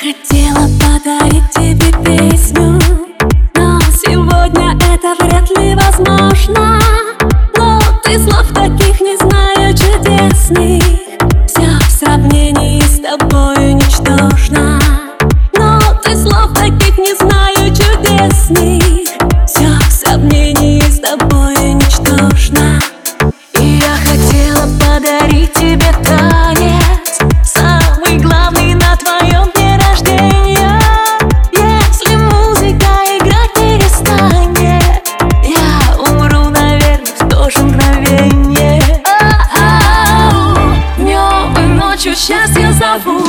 хотела подарить тебе песню Но сегодня это вряд ли возможно. Но ты слов таких не знаю чудесных Все в сравнении с тобой ничтожно. Но ты слов таких не знаю чудесных ночью счастье зову.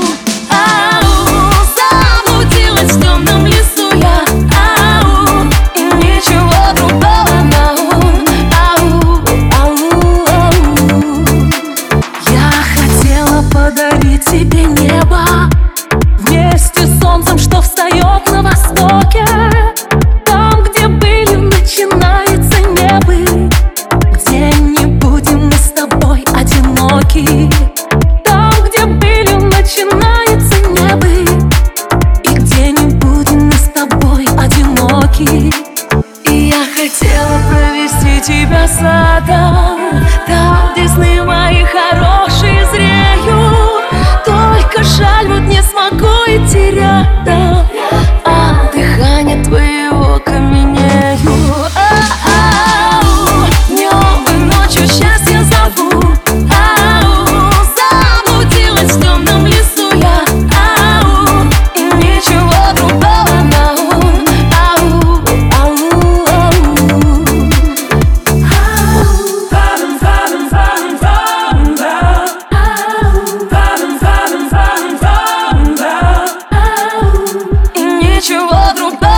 Ау, Заблудилась в темном лесу я. Ау, И ничего другого на ум. Ау, ау, ау. Я хотела подарить тебе небо Хотела провести тебя садом, там, где madrugada.